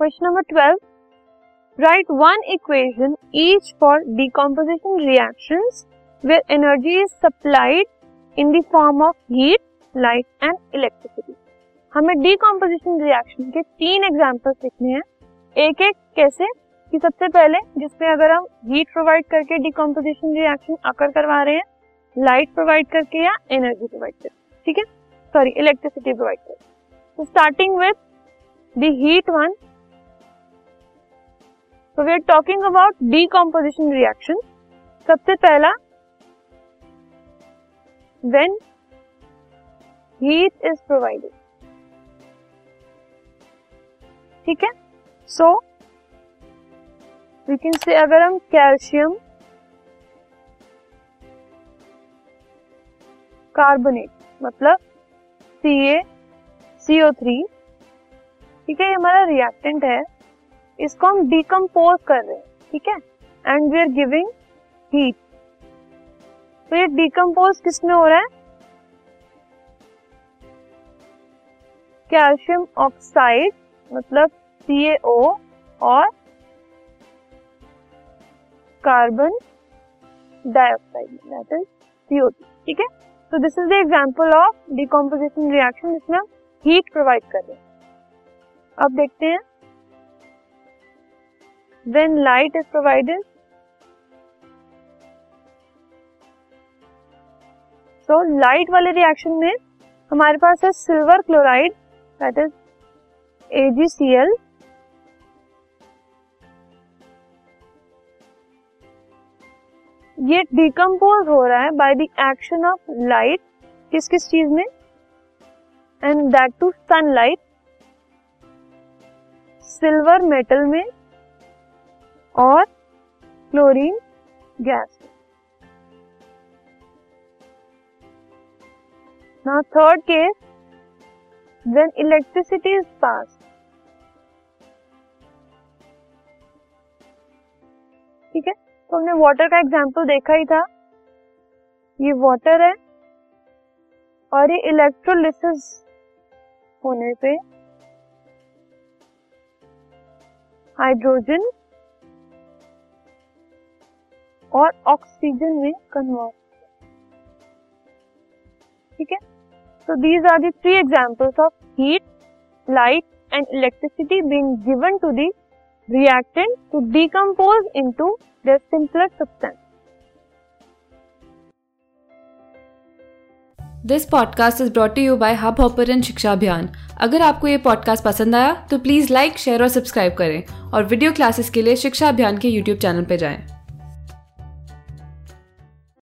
Question number twelve. Write one equation each for decomposition reactions where energy is supplied in the form of heat, light and electricity. हमें decomposition reaction के तीन examples लिखने हैं। एक एक कैसे? कि सबसे पहले जिसमें अगर हम हीट प्रोवाइड करके डिकम्पोजिशन रिएक्शन अकर करवा रहे हैं लाइट प्रोवाइड करके या एनर्जी प्रोवाइड करके ठीक है? सॉरी इलेक्ट्रिसिटी प्रोवाइड करके। Starting with the heat one so we are talking about decomposition reaction सबसे पहला वेन हीट इज़ प्रोवाइडेड ठीक है? सो वी कैन से अगर हम कैल्शियम कार्बोनेट मतलब सी ए सीओ थ्री ठीक है, ये हमारा रिएक्टेंट है। इसको हम डिकम्पोज कर रहे हैं, ठीक है? And we are giving heat तो ये डिकम्पोज किसमें हो रहा है? कैल्शियम ऑक्साइड मतलब सी और carbon dioxide that is CO ठीक है? तो this is the example of decomposition reaction जिसमें हम हीट प्रोवाइड कर रहे हैं। अब देखते हैं when light is provided, so light वाले रिएक्शन में हमारे पास है silver chloride that is AgCl ये डिकम्पोज हो रहा है by the action of light किस किस चीज़ में? And that to sunlight silver metal में। और chlorine gas now third case when electricity is pass ठीक है? तो हमने वाटर का एग्ज़ाम्पल देखा ही था। ये वाटर है और ये इलेक्ट्रोलिसिस होने पे हाइड्रोजन और ऑक्सीजन में कन्वर्ट ठीक है? So, these are the three examples of heat, light and electricity being given to the reactant to decompose into their simpler substance. This podcast is brought you by Hubhopper and Shiksha Abhiyan अगर आपको ये podcast पसंद आया तो please like share और subscribe करें और video classes के लिए शिक्षा अभियान के यूट्यूब चैनल पर जाएँ।